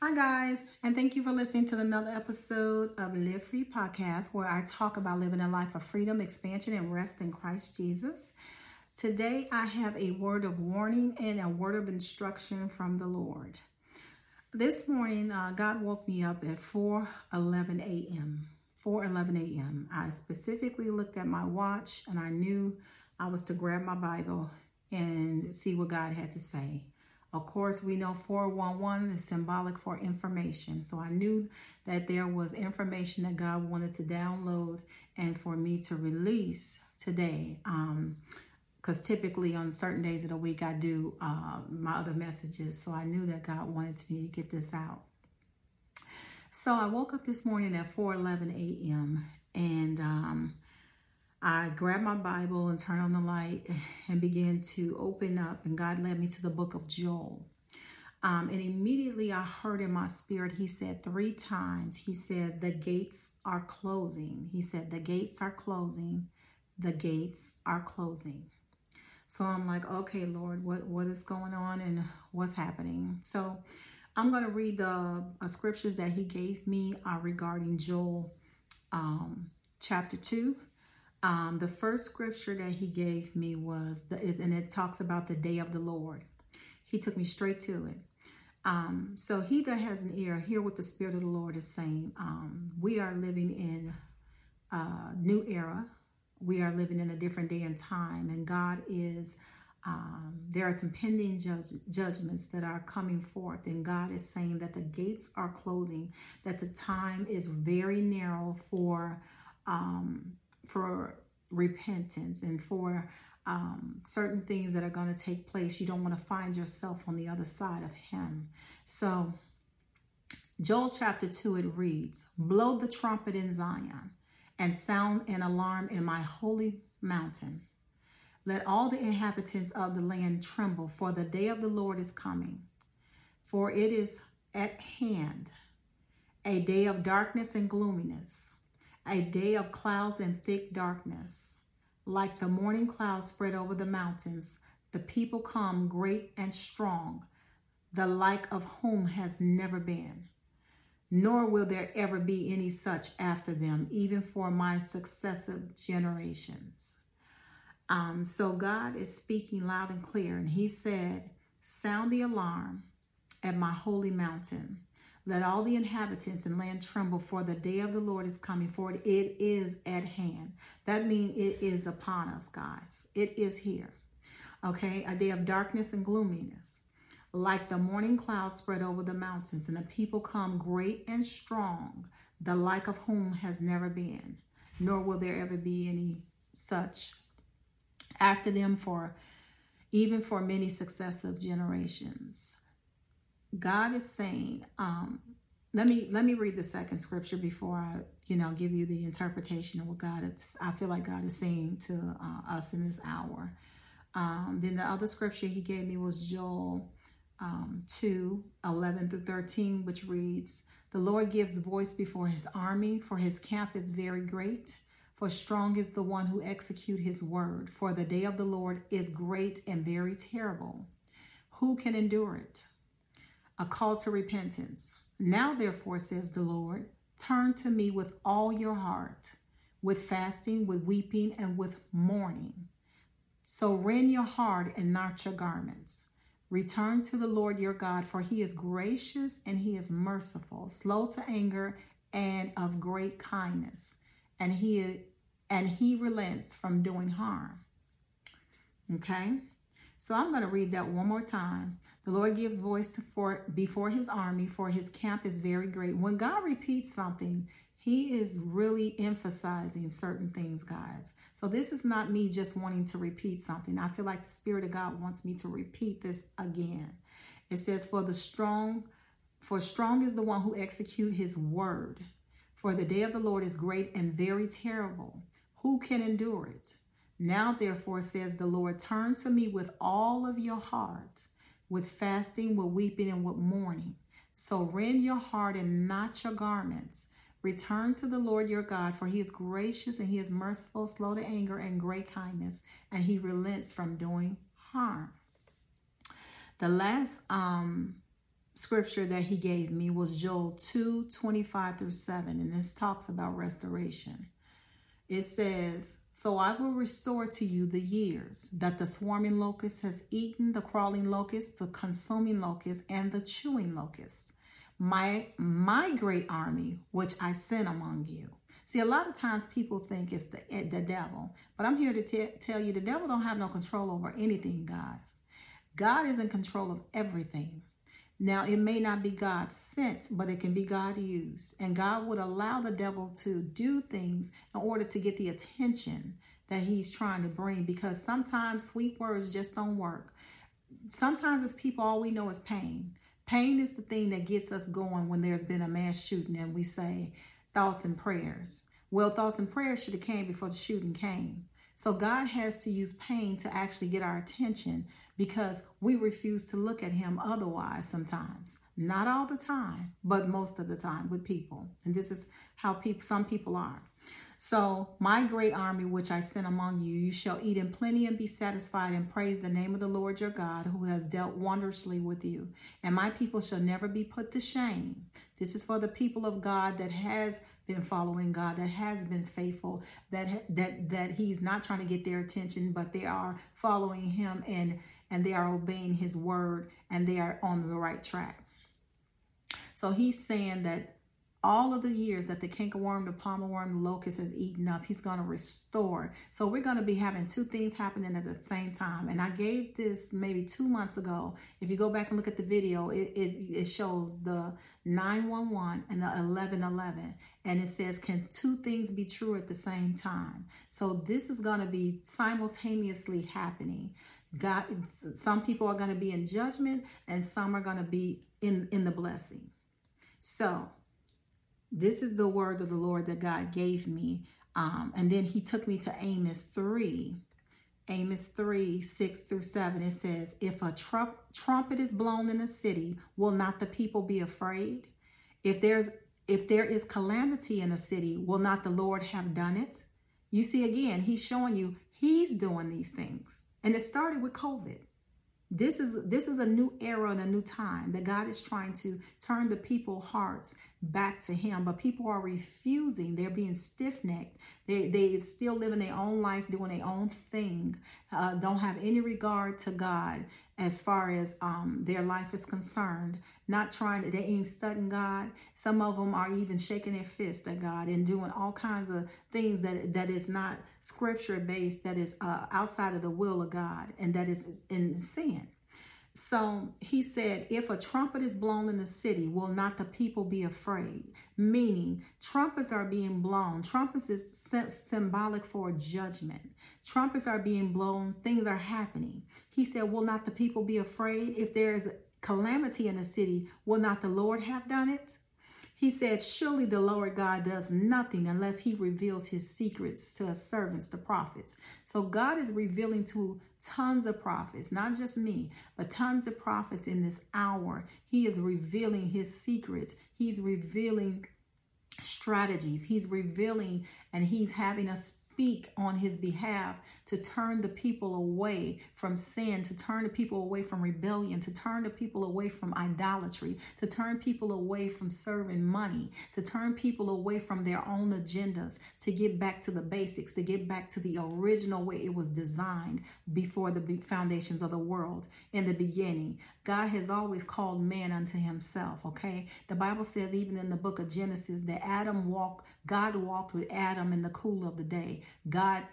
Hi, guys, and thank you for listening to another episode of Live Free Podcast, where I talk about living a life of freedom, expansion, and rest in Christ Jesus. Today, I have a word of warning and a word of instruction from the Lord. This morning, uh, God woke me up at 4 11 a.m. 4 11 a.m. I specifically looked at my watch and I knew I was to grab my Bible and see what God had to say. Of course, we know 411 is symbolic for information. So I knew that there was information that God wanted to download and for me to release today. Because um, typically on certain days of the week, I do uh, my other messages. So I knew that God wanted me to get this out. So I woke up this morning at 4:11 a.m. and um, I grabbed my Bible and turned on the light and began to open up, and God led me to the book of Joel. Um, and immediately I heard in my spirit, he said three times, he said, The gates are closing. He said, The gates are closing. The gates are closing. So I'm like, okay, Lord, what, what is going on and what's happening? So I'm going to read the uh, scriptures that he gave me uh, regarding Joel um, chapter 2 um, the first scripture that he gave me was, the, and it talks about the day of the Lord. He took me straight to it. Um, so he that has an ear, hear what the Spirit of the Lord is saying. Um, we are living in a new era. We are living in a different day and time, and God is. Um, there are some pending judge, judgments that are coming forth, and God is saying that the gates are closing, that the time is very narrow for um, for repentance and for um, certain things that are going to take place. You don't want to find yourself on the other side of Him. So, Joel chapter 2, it reads Blow the trumpet in Zion and sound an alarm in my holy mountain. Let all the inhabitants of the land tremble, for the day of the Lord is coming. For it is at hand, a day of darkness and gloominess a day of clouds and thick darkness. Like the morning clouds spread over the mountains, the people come great and strong, the like of whom has never been. Nor will there ever be any such after them, even for my successive generations. Um, so God is speaking loud and clear, and He said, Sound the alarm at my holy mountain. Let all the inhabitants and land tremble, for the day of the Lord is coming forward. It is at hand. That means it is upon us, guys. It is here. Okay, a day of darkness and gloominess. Like the morning clouds spread over the mountains, and the people come great and strong, the like of whom has never been, nor will there ever be any such after them for even for many successive generations. God is saying, um, let me let me read the second scripture before I, you know, give you the interpretation of what God is. I feel like God is saying to uh, us in this hour. Um, then the other scripture He gave me was Joel um, 2 11 through 13, which reads, The Lord gives voice before His army, for His camp is very great. For strong is the one who execute His word. For the day of the Lord is great and very terrible. Who can endure it? A call to repentance. Now, therefore, says the Lord, turn to me with all your heart, with fasting, with weeping, and with mourning. So rend your heart and not your garments. Return to the Lord your God, for he is gracious and he is merciful, slow to anger and of great kindness, and he and he relents from doing harm. Okay? So I'm going to read that one more time. The Lord gives voice to for before his army, for his camp is very great. When God repeats something, he is really emphasizing certain things, guys. So this is not me just wanting to repeat something. I feel like the Spirit of God wants me to repeat this again. It says, For the strong, for strong is the one who execute his word. For the day of the Lord is great and very terrible. Who can endure it? Now, therefore, says the Lord, turn to me with all of your heart with fasting, with weeping, and with mourning. So rend your heart and not your garments. Return to the Lord your God, for he is gracious and he is merciful, slow to anger, and great kindness, and he relents from doing harm. The last um, scripture that he gave me was Joel 2 25 through 7, and this talks about restoration. It says, So I will restore to you the years that the swarming locust has eaten, the crawling locust, the consuming locust, and the chewing locust. My, my great army, which I sent among you. See, a lot of times people think it's the, eh, the devil, but I'm here to t- tell you the devil don't have no control over anything, guys. God is in control of everything. Now, it may not be God sent, but it can be God used. And God would allow the devil to do things in order to get the attention that he's trying to bring because sometimes sweet words just don't work. Sometimes as people, all we know is pain. Pain is the thing that gets us going when there's been a mass shooting and we say thoughts and prayers. Well, thoughts and prayers should have came before the shooting came. So God has to use pain to actually get our attention because we refuse to look at him otherwise sometimes. Not all the time, but most of the time with people. And this is how people some people are. So, my great army which I sent among you, you shall eat in plenty and be satisfied and praise the name of the Lord your God, who has dealt wondrously with you. And my people shall never be put to shame. This is for the people of God that has been following God, that has been faithful, that that that He's not trying to get their attention, but they are following Him and and they are obeying his word and they are on the right track. So he's saying that all of the years that the cankerworm, the palmer worm, the locust has eaten up, he's going to restore. So we're going to be having two things happening at the same time. And I gave this maybe two months ago. If you go back and look at the video, it, it, it shows the 911 and the 1111. And it says, can two things be true at the same time? So this is going to be simultaneously happening. God, some people are going to be in judgment and some are going to be in, in the blessing. So, this is the word of the Lord that God gave me. Um, and then he took me to Amos 3. Amos 3, 6 through 7. It says, If a trump, trumpet is blown in a city, will not the people be afraid? If there's if there is calamity in a city, will not the Lord have done it? You see, again, he's showing you he's doing these things. And it started with COVID. This is this is a new era and a new time that God is trying to turn the people hearts back to him. But people are refusing. They're being stiff-necked. They they still living their own life doing their own thing uh, don't have any regard to god as far as um, their life is concerned not trying to they ain't studying god some of them are even shaking their fist at god and doing all kinds of things that that is not scripture based that is uh, outside of the will of god and that is in sin so he said, if a trumpet is blown in the city, will not the people be afraid? Meaning, trumpets are being blown. Trumpets is symbolic for judgment. Trumpets are being blown. Things are happening. He said, will not the people be afraid? If there is calamity in the city, will not the Lord have done it? He said, Surely the Lord God does nothing unless he reveals his secrets to his servants, the prophets. So God is revealing to tons of prophets, not just me, but tons of prophets in this hour. He is revealing his secrets. He's revealing strategies. He's revealing and he's having us speak on his behalf to turn the people away from sin, to turn the people away from rebellion, to turn the people away from idolatry, to turn people away from serving money, to turn people away from their own agendas, to get back to the basics, to get back to the original way it was designed before the foundations of the world in the beginning. God has always called man unto himself, okay? The Bible says, even in the book of Genesis, that Adam walked, God walked with Adam in the cool of the day. God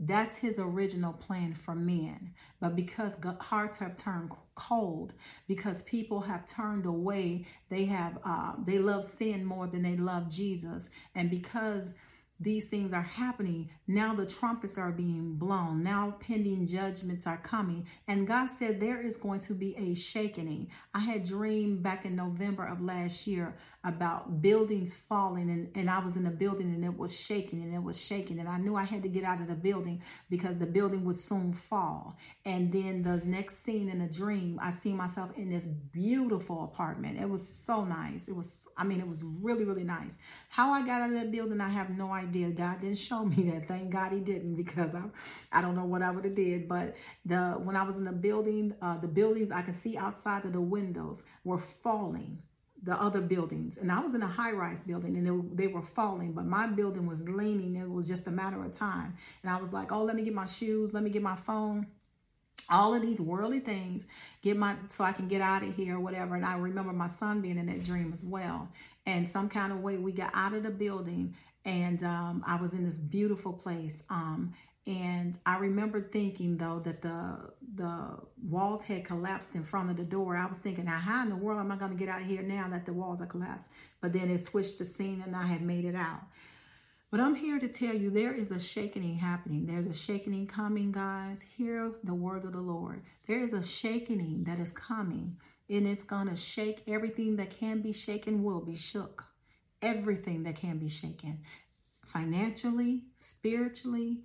that's his original plan for men. But because hearts have turned cold, because people have turned away, they have uh, they love sin more than they love Jesus, and because these things are happening. Now the trumpets are being blown. Now pending judgments are coming. And God said there is going to be a shaking. I had dreamed back in November of last year about buildings falling and, and I was in a building and it was shaking and it was shaking and I knew I had to get out of the building because the building would soon fall. And then the next scene in a dream, I see myself in this beautiful apartment. It was so nice. It was, I mean, it was really, really nice. How I got out of that building, I have no idea idea. God didn't show me that. Thank God He didn't, because I, I don't know what I would have did. But the when I was in the building, uh, the buildings I could see outside of the windows were falling. The other buildings, and I was in a high-rise building, and they, they were falling. But my building was leaning. It was just a matter of time. And I was like, "Oh, let me get my shoes. Let me get my phone." all of these worldly things get my so i can get out of here or whatever and i remember my son being in that dream as well and some kind of way we got out of the building and um, i was in this beautiful place um, and i remember thinking though that the the walls had collapsed in front of the door i was thinking now how in the world am i going to get out of here now that the walls are collapsed but then it switched to scene and i had made it out but I'm here to tell you there is a shaking happening. There's a shaking coming, guys. Hear the word of the Lord. There is a shaking that is coming, and it's going to shake everything that can be shaken, will be shook. Everything that can be shaken financially, spiritually,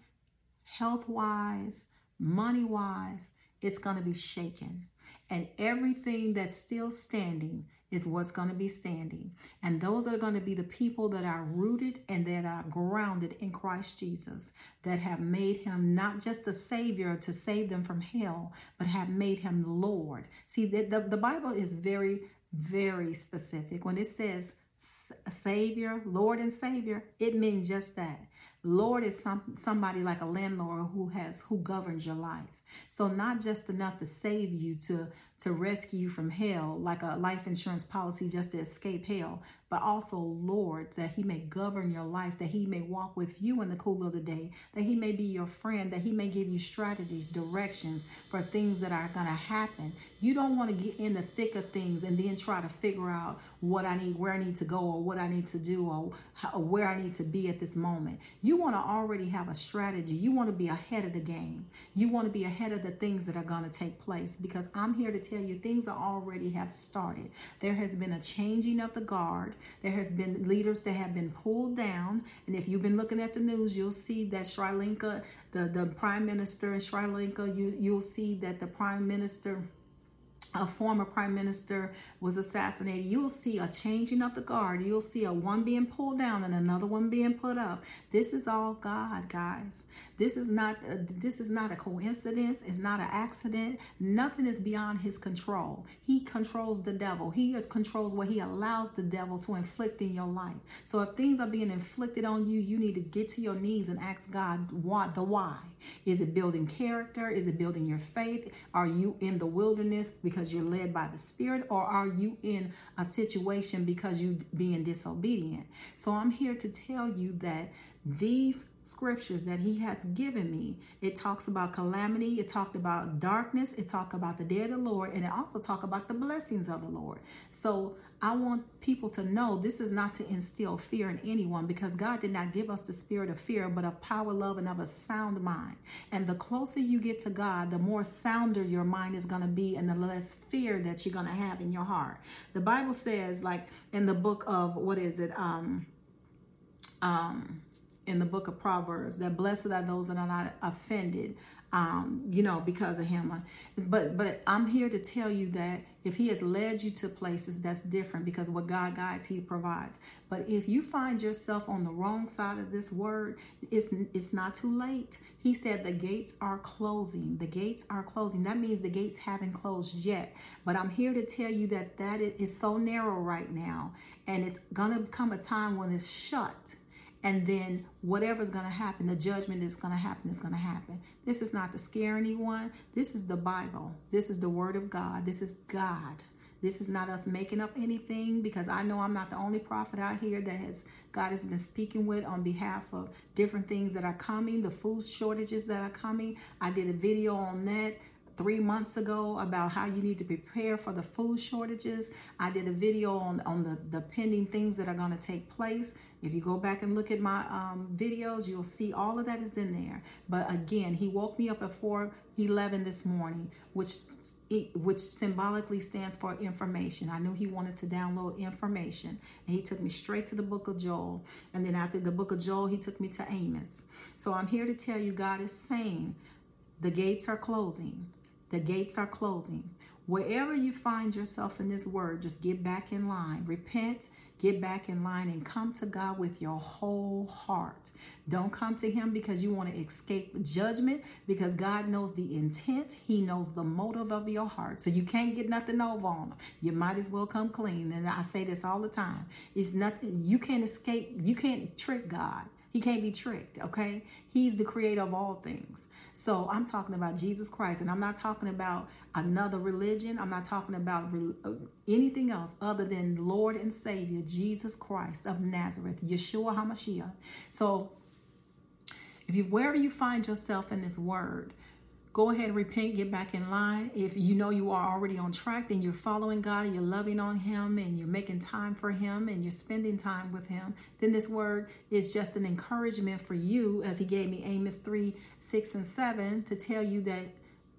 health wise, money wise, it's going to be shaken. And everything that's still standing is what's going to be standing. And those are going to be the people that are rooted and that are grounded in Christ Jesus, that have made him not just a savior to save them from hell, but have made him Lord. See, the, the, the Bible is very, very specific. When it says Savior, Lord and Savior, it means just that. Lord is some, somebody like a landlord who has who governs your life. So not just enough to save you to to rescue you from hell, like a life insurance policy just to escape hell, but also, Lord, that He may govern your life, that He may walk with you in the cool of the day, that He may be your friend, that He may give you strategies, directions for things that are going to happen. You don't want to get in the thick of things and then try to figure out what I need, where I need to go, or what I need to do, or, how, where I need to be at this moment. You want to already have a strategy. You want to be ahead of the game. You want to be ahead of the things that are going to take place because I'm here to tell you things are already have started. There has been a changing of the guard. There has been leaders that have been pulled down. And if you've been looking at the news, you'll see that Sri Lanka, the, the prime minister in Sri Lanka, you, you'll see that the prime minister a former prime minister was assassinated, you'll see a changing of the guard. You'll see a one being pulled down and another one being put up. This is all God, guys. This is not a, this is not a coincidence. It's not an accident. Nothing is beyond His control. He controls the devil. He controls what He allows the devil to inflict in your life. So if things are being inflicted on you, you need to get to your knees and ask God what the why. Is it building character? Is it building your faith? Are you in the wilderness because you're led by the Spirit, or are you in a situation because you being disobedient? So I'm here to tell you that these scriptures that he has given me. It talks about calamity it talked about darkness it talked about the day of the lord and it also talked about the blessings of the lord. So i want people to know this is not to instill fear in anyone because god did not give us the spirit of fear but of power love and of a sound mind. And the closer you get to god the more sounder your mind is going to be and the less fear that you're going to have in your heart. The bible says like in the book of what is it? Um um in the book of Proverbs that blessed are those that are not offended, um, you know, because of him. But but I'm here to tell you that if he has led you to places, that's different because what God guides, he provides. But if you find yourself on the wrong side of this word, it's it's not too late. He said the gates are closing. The gates are closing. That means the gates haven't closed yet. But I'm here to tell you that that is so narrow right now, and it's gonna come a time when it's shut and then whatever's going to happen, the judgment is going to happen, is going to happen. This is not to scare anyone. This is the Bible. This is the Word of God. This is God. This is not us making up anything because I know I'm not the only prophet out here that has God has been speaking with on behalf of different things that are coming, the food shortages that are coming. I did a video on that three months ago about how you need to prepare for the food shortages. I did a video on, on the, the pending things that are going to take place. If you go back and look at my um, videos, you'll see all of that is in there. But again, he woke me up at 4:11 this morning, which which symbolically stands for information. I knew he wanted to download information, and he took me straight to the book of Joel. And then after the book of Joel, he took me to Amos. So I'm here to tell you, God is saying, the gates are closing. The gates are closing. Wherever you find yourself in this word, just get back in line. Repent, get back in line, and come to God with your whole heart. Don't come to Him because you want to escape judgment, because God knows the intent. He knows the motive of your heart. So you can't get nothing over on Him. You might as well come clean. And I say this all the time. It's nothing, you can't escape, you can't trick God. He can't be tricked, okay? He's the creator of all things. So I'm talking about Jesus Christ, and I'm not talking about another religion. I'm not talking about uh, anything else other than Lord and Savior Jesus Christ of Nazareth, Yeshua HaMashiach. So if you wherever you find yourself in this word, Go ahead and repent, get back in line. If you know you are already on track, then you're following God and you're loving on Him and you're making time for Him and you're spending time with Him, then this word is just an encouragement for you, as He gave me Amos 3 6 and 7, to tell you that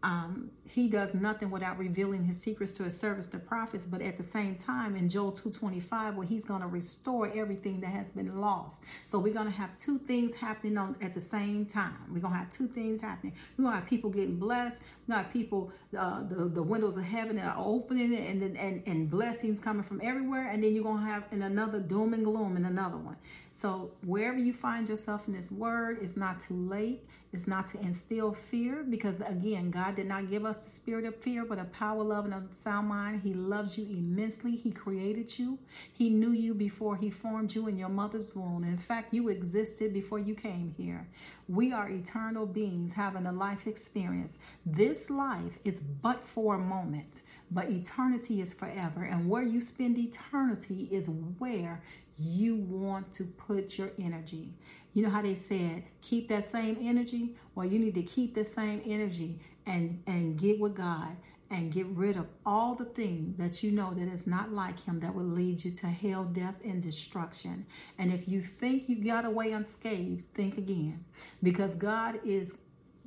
um, he does nothing without revealing his secrets to his servants, the prophets. But at the same time, in Joel 2.25, where he's going to restore everything that has been lost. So we're going to have two things happening on at the same time. We're going to have two things happening. We're going to have people getting blessed. We're going to have people, uh, the, the windows of heaven are opening and, and, and blessings coming from everywhere. And then you're going to have in another doom and gloom in another one. So wherever you find yourself in this word, it's not too late. It's not to instill fear because again, God did not give us the spirit of fear, but a power, love, and a sound mind. He loves you immensely. He created you. He knew you before he formed you in your mother's womb. In fact, you existed before you came here. We are eternal beings having a life experience. This life is but for a moment, but eternity is forever. And where you spend eternity is where you want to put your energy. You know how they said, keep that same energy? Well, you need to keep the same energy and, and get with God and get rid of all the things that you know that is not like him that will lead you to hell, death, and destruction. And if you think you got away unscathed, think again. Because God is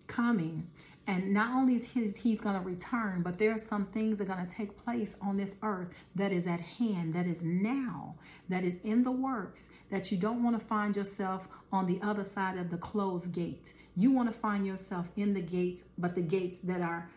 coming and not only is his, he's going to return, but there are some things that are going to take place on this earth that is at hand, that is now, that is in the works, that you don't want to find yourself on the other side of the closed gate. You want to find yourself in the gates, but the gates that are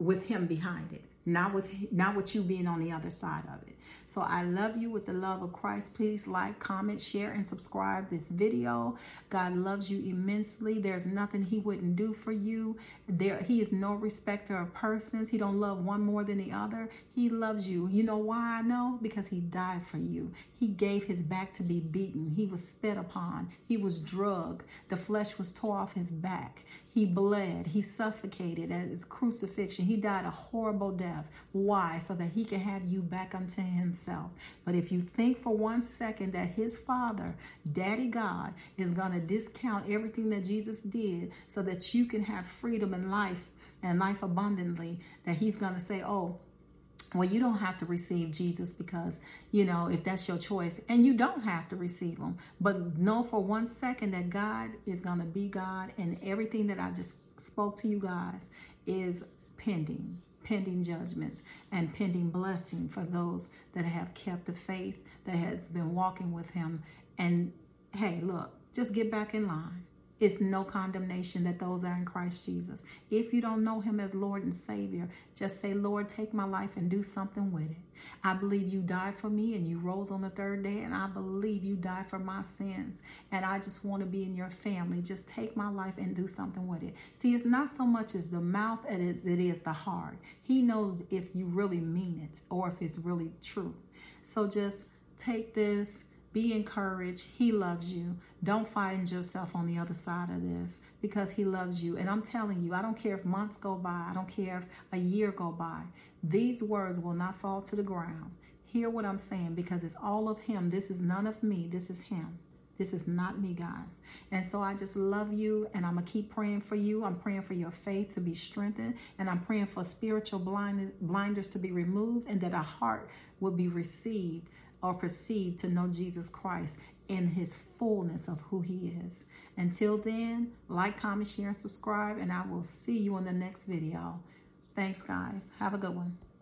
with him behind it not with not with you being on the other side of it. So i love you with the love of christ. Please like comment share and subscribe this video. God loves you immensely. There's nothing he wouldn't do for you. There he is no respecter of persons. He don't love one more than the other. He loves you. You know why? I know because he died for you. He gave his back to be beaten. He was spit upon. He was drugged. The flesh was tore off his back he bled. He suffocated at his crucifixion. He died a horrible death. Why? So that he can have you back unto himself. But if you think for one second that his father, Daddy God, is going to discount everything that Jesus did so that you can have freedom and life and life abundantly, that he's going to say, oh, well, you don't have to receive Jesus because, you know, if that's your choice, and you don't have to receive him. But know for one second that God is going to be God, and everything that I just spoke to you guys is pending, pending judgments and pending blessing for those that have kept the faith, that has been walking with him. And hey, look, just get back in line. It's no condemnation that those are in Christ Jesus. If you don't know him as Lord and Savior, just say, Lord, take my life and do something with it. I believe you died for me and you rose on the third day, and I believe you died for my sins. And I just want to be in your family. Just take my life and do something with it. See, it's not so much as the mouth as it is the heart. He knows if you really mean it or if it's really true. So just take this be encouraged. He loves you. Don't find yourself on the other side of this because he loves you. And I'm telling you, I don't care if months go by, I don't care if a year go by. These words will not fall to the ground. Hear what I'm saying because it's all of him. This is none of me. This is him. This is not me, guys. And so I just love you and I'm going to keep praying for you. I'm praying for your faith to be strengthened and I'm praying for spiritual blind, blinders to be removed and that a heart will be received or perceive to know Jesus Christ in his fullness of who he is. Until then, like, comment, share, and subscribe, and I will see you in the next video. Thanks, guys. Have a good one.